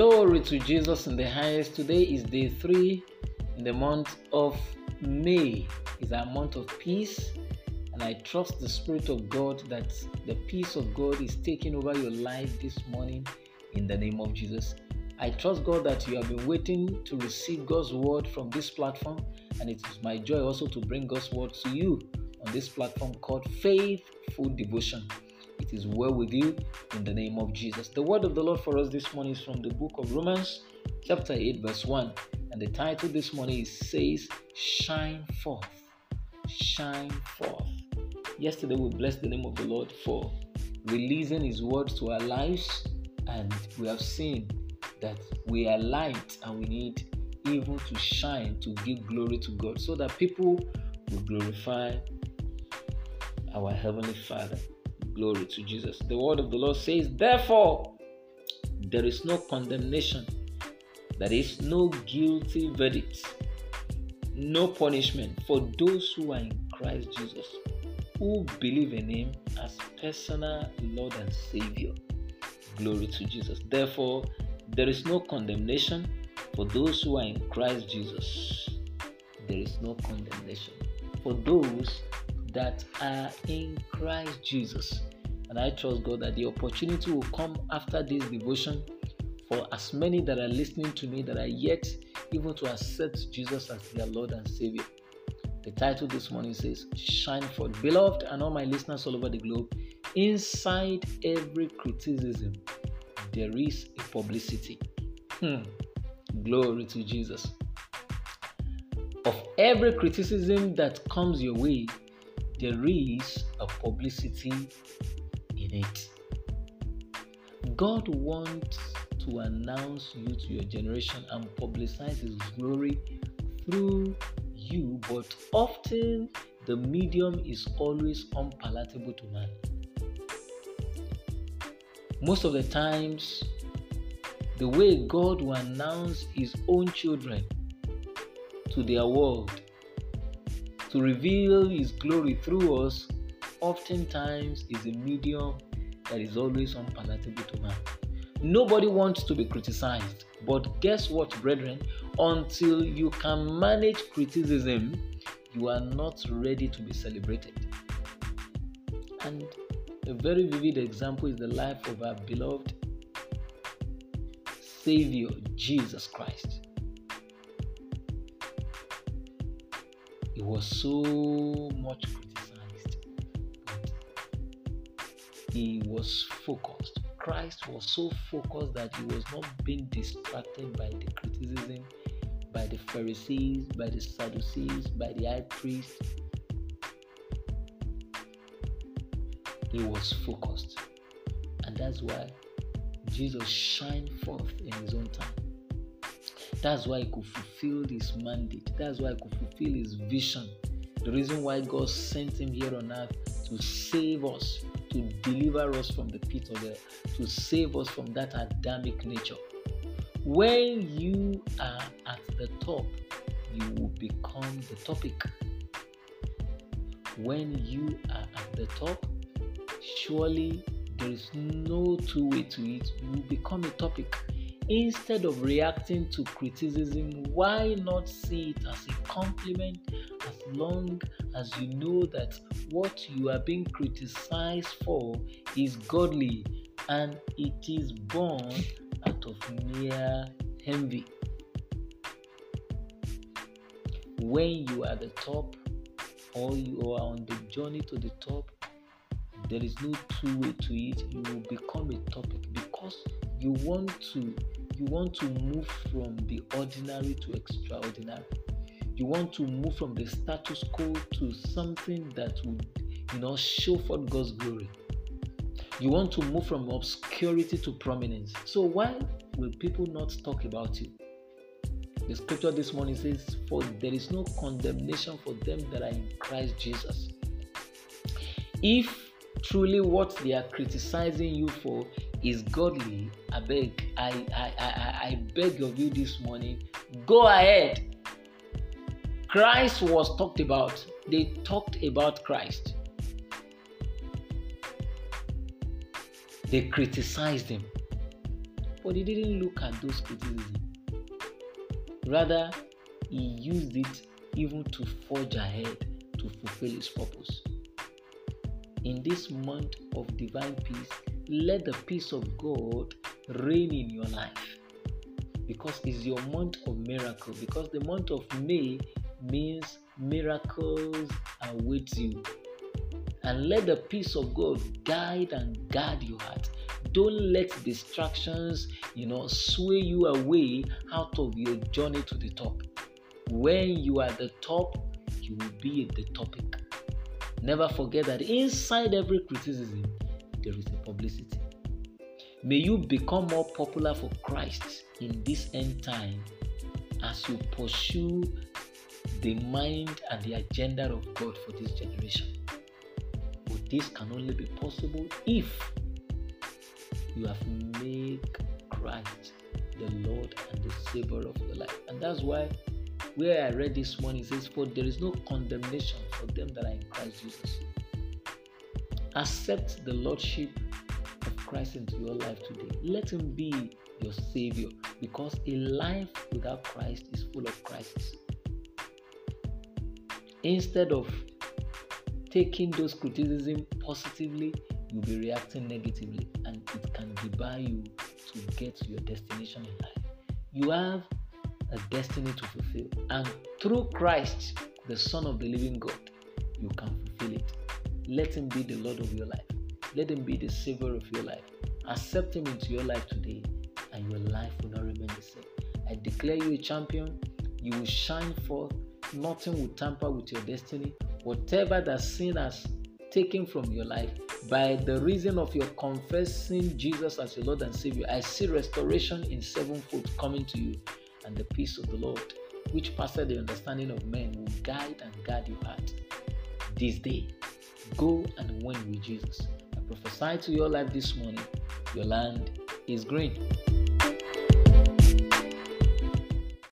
Glory to Jesus in the highest. Today is day three in the month of May. Is our month of peace, and I trust the Spirit of God that the peace of God is taking over your life this morning in the name of Jesus. I trust God that you have been waiting to receive God's word from this platform, and it is my joy also to bring God's word to you on this platform called Faithful Devotion. It is well with you in the name of Jesus. The word of the Lord for us this morning is from the book of Romans, chapter 8, verse 1. And the title this morning says, Shine Forth. Shine Forth. Yesterday we blessed the name of the Lord for releasing His word to our lives, and we have seen that we are light and we need even to shine to give glory to God so that people will glorify our Heavenly Father. Glory to Jesus. The word of the Lord says, Therefore, there is no condemnation, there is no guilty verdict, no punishment for those who are in Christ Jesus, who believe in Him as personal Lord and Savior. Glory to Jesus. Therefore, there is no condemnation for those who are in Christ Jesus. There is no condemnation for those that are in Christ Jesus. And I trust God that the opportunity will come after this devotion for as many that are listening to me that are yet even to accept Jesus as their Lord and Savior. The title this morning says, Shine Forth. Beloved, and all my listeners all over the globe, inside every criticism, there is a publicity. Hmm. Glory to Jesus. Of every criticism that comes your way, there is a publicity in it. God wants to announce you to your generation and publicize His glory through you, but often the medium is always unpalatable to man. Most of the times, the way God will announce His own children to their world to reveal His glory through us oftentimes is a medium that is always unpalatable to man. Nobody wants to be criticized, but guess what, brethren? Until you can manage criticism, you are not ready to be celebrated. And a very vivid example is the life of our beloved Savior, Jesus Christ. He was so much criticized, he was focused. Christ was so focused that he was not being distracted by the criticism, by the Pharisees, by the Sadducees, by the high priest. He was focused. And that's why Jesus shined forth in his own time. That's why he could fulfill his mandate. That's why he could fulfill his vision. The reason why God sent him here on earth to save us, to deliver us from the pit of death, to save us from that Adamic nature. When you are at the top, you will become the topic. When you are at the top, surely there is no two way to it. You will become a topic. Instead of reacting to criticism, why not see it as a compliment as long as you know that what you are being criticized for is godly and it is born out of mere envy? When you are at the top or you are on the journey to the top, there is no two way to it. You will become a topic because you want to you want to move from the ordinary to extraordinary. You want to move from the status quo to something that would, you know, show forth God's glory. You want to move from obscurity to prominence. So why will people not talk about you? The scripture this morning says, For there is no condemnation for them that are in Christ Jesus. If truly what they are criticizing you for is godly, I beg, I, I, I, I beg of you this morning, go ahead. Christ was talked about. They talked about Christ. They criticized him. But he didn't look at those criticisms. Rather, he used it even to forge ahead to fulfill his purpose. In this month of divine peace, let the peace of God reign in your life because it's your month of miracle. Because the month of May means miracles await you. And let the peace of God guide and guard your heart. Don't let distractions, you know, sway you away out of your journey to the top. When you are the top, you will be the topic. Never forget that inside every criticism, there is a publicity. May you become more popular for Christ in this end time as you pursue the mind and the agenda of God for this generation. But this can only be possible if you have made Christ the Lord and the Savior of your life. And that's why where I read this morning it says, For there is no condemnation for them that are in Christ Jesus. Accept the Lordship of Christ into your life today. Let Him be your Savior because a life without Christ is full of crisis. Instead of taking those criticism positively, you'll be reacting negatively and it can debar you to get to your destination in life. You have a destiny to fulfill, and through Christ, the Son of the living God, you can fulfill it. Let Him be the Lord of your life, let Him be the Savior of your life. Accept Him into your life today, and your life will not remain the same. I declare you a champion, you will shine forth, nothing will tamper with your destiny. Whatever that sin has taken from your life, by the reason of your confessing Jesus as your Lord and Savior, I see restoration in sevenfold coming to you, and the peace of the Lord, which passes the understanding of men, will guide and guard your heart. This day, go and win with Jesus. I prophesy to your life this morning your land is green.